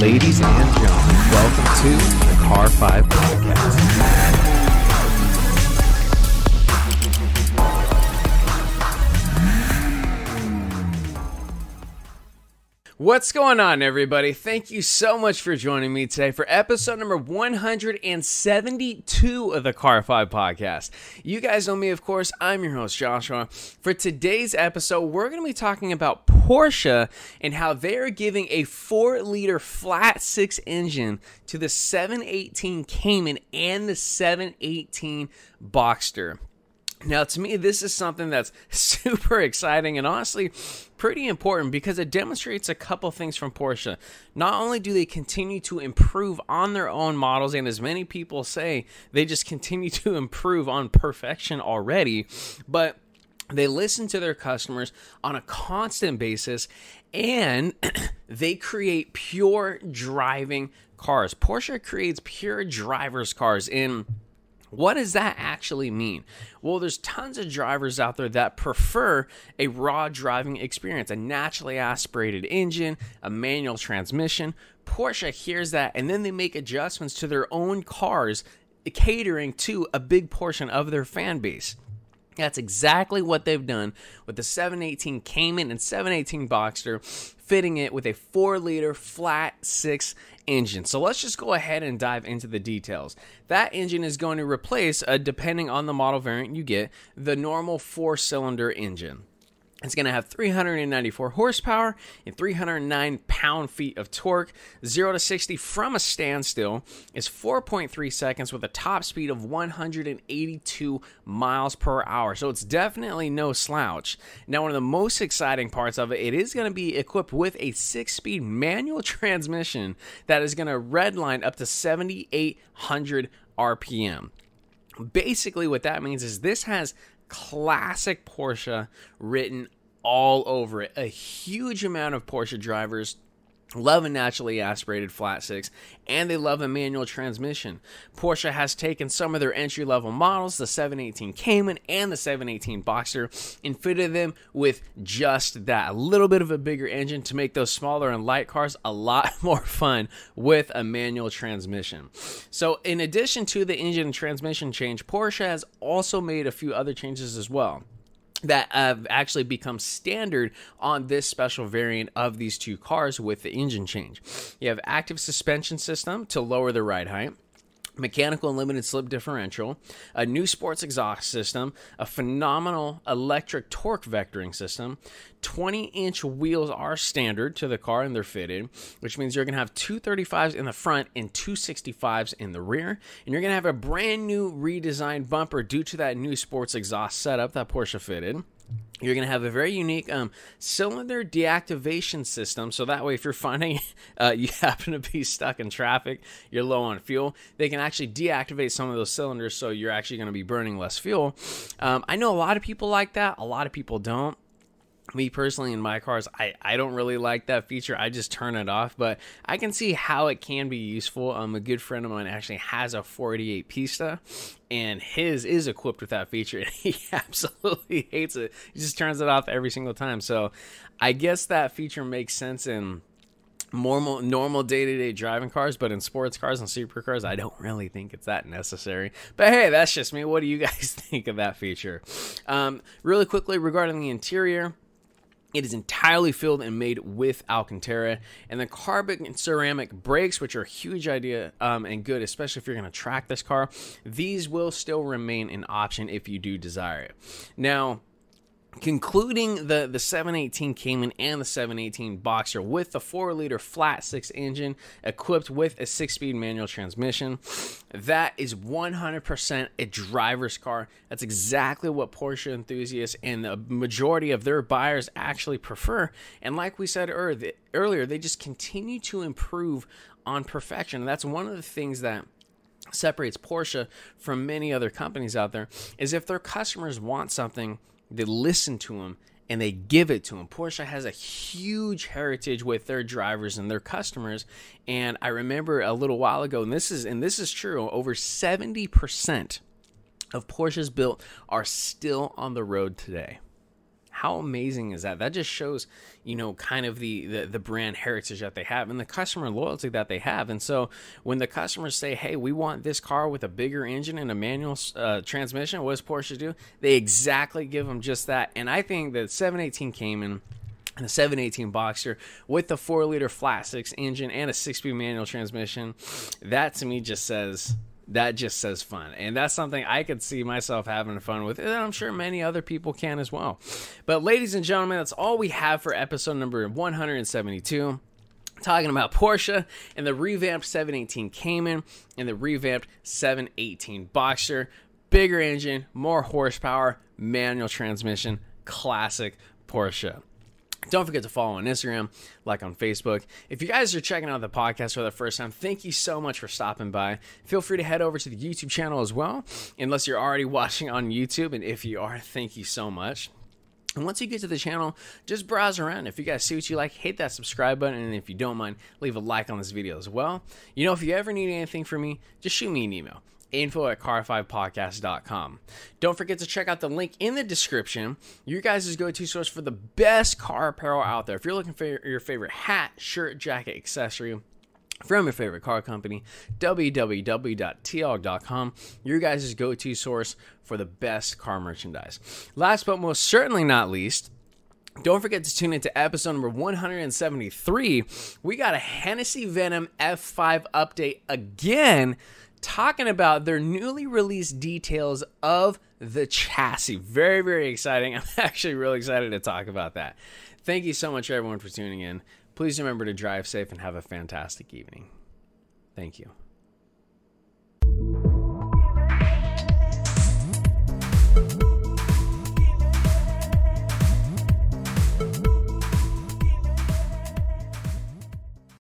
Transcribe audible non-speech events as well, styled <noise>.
Ladies and gentlemen, welcome to the Car 5 Podcast. What's going on, everybody? Thank you so much for joining me today for episode number 172 of the Car 5 Podcast. You guys know me, of course. I'm your host, Joshua. For today's episode, we're going to be talking about Porsche and how they're giving a 4 liter flat 6 engine to the 718 Cayman and the 718 Boxster. Now, to me, this is something that's <laughs> super exciting and honestly pretty important because it demonstrates a couple things from Porsche. Not only do they continue to improve on their own models, and as many people say, they just continue <laughs> to improve on perfection already, but they listen to their customers on a constant basis and <clears throat> they create pure driving cars. Porsche creates pure drivers cars in what does that actually mean? Well, there's tons of drivers out there that prefer a raw driving experience, a naturally aspirated engine, a manual transmission. Porsche hears that and then they make adjustments to their own cars, catering to a big portion of their fan base. That's exactly what they've done with the 718 Cayman and 718 Boxster, fitting it with a 4 liter flat 6 engine. So let's just go ahead and dive into the details. That engine is going to replace, uh, depending on the model variant you get, the normal 4 cylinder engine. It's going to have 394 horsepower and 309 pound feet of torque. 0 to 60 from a standstill is 4.3 seconds with a top speed of 182 miles per hour. So it's definitely no slouch. Now, one of the most exciting parts of it, it is going to be equipped with a six speed manual <laughs> transmission that is going to redline up to 7,800 RPM. Basically, what that means is this has classic Porsche written all over it. A huge amount of Porsche drivers love a naturally aspirated flat six and they love a manual transmission. Porsche has taken some of their entry level models the 718 cayman and the 718 Boxer, and fitted them with just that a little bit of a bigger engine to make those smaller and light cars a lot <laughs> more fun with a manual transmission. So in addition to the engine and transmission change porsche has also made a few other changes as well that have actually become standard on this special variant of these two cars with the engine change. You have active suspension system to lower the ride height mechanical and limited slip differential, a new sports exhaust system, a phenomenal electric torque vectoring system. 20 inch wheels are standard to the car and they're fitted, which means you're going to have two 35s in the front and two 65s in the rear. And you're going to have a brand new redesigned bumper due to that new sports exhaust setup that Porsche fitted you're going to have a very unique um, cylinder deactivation system. So that way, if you're finding <laughs> uh, you <laughs> happen to be stuck in traffic, you're low on fuel, they can actually deactivate some of those cylinders so you're actually going to be burning less fuel. Um, I know a lot of people like that, a lot of people don't me personally in my cars I, I don't really like that feature. I just turn it off but i can see how it can be useful. Um, a good friend of mine actually has a 488 pista and his is equipped with that feature <laughs> and he <laughs> absolutely hates it. He just turns it off every single time. So i guess that feature makes sense in normal normal day-to-day driving cars but in sports cars and supercars i don't really think it's that necessary. But hey that's just me. What do you <laughs> guys think of that feature? Um, really quickly regarding the interior it is entirely filled and made with Alcantara, and the carbon and ceramic brakes, which are a huge idea um, and good, especially if you're going to track this car. These will still remain an option if you do desire it. Now, concluding the the 718 Cayman and the 718 Boxer with the 4 liter flat 6 engine equipped with a 6 speed manual transmission. That is 100% a driver's car. That's exactly what Porsche enthusiasts and the majority of their buyers actually prefer. And like we said earlier, they just continue to improve on perfection. That's one of the things that separates Porsche from many other companies out there is if their customers want something they listen to them and they give it to them. Porsche has a huge heritage with their drivers and their customers. And I remember a little while ago, and this is and this is true, over 70% of Porsches built are still on the road today. How amazing is that? That just shows, you know, kind of the, the the brand heritage that they have and the customer loyalty that they have. And so when the customers say, "Hey, we want this car with a bigger engine and a manual uh, transmission," what does Porsche do? They exactly give them just that. And I think that 718 Cayman and the 718 Boxer with the 4 liter flat six engine and a 6 speed manual transmission. That to me just says that just says fun. And that's something I could see myself having fun with. And I'm sure many other people can as well. But, ladies and gentlemen, that's all we have for episode number 172 talking about Porsche and the revamped 718 Cayman and the revamped 718 Boxer. Bigger engine, more horsepower, manual transmission, classic Porsche. Don't forget to follow on Instagram, like on Facebook. If you guys are checking out the podcast for the first time, thank you so much for stopping by. Feel free to head over to the YouTube channel as well, unless you're already <laughs> watching on YouTube. And if you are, thank you so much. And once you get to the channel, just browse around. If you guys see what you like, hit that subscribe button. And if you don't mind, leave a like on this video as well. You know, if you ever need anything from me, just shoot me an email info at car5podcast.com. Don't forget to check out the link in the description. You guys' go to source for the best car apparel out there. If you're looking for your favorite hat, shirt, jacket, accessory, from your favorite car company, www.tialg.com, your guys' go to source for the best car merchandise. Last but most certainly not least, don't forget to tune into episode number 173. We got a Hennessy Venom F5 update again talking about their newly released details of the chassis. Very, very exciting. <laughs> I'm actually really excited to talk about that. Thank you so much, everyone, for tuning in. Please remember to drive safe and have a fantastic evening. Thank you.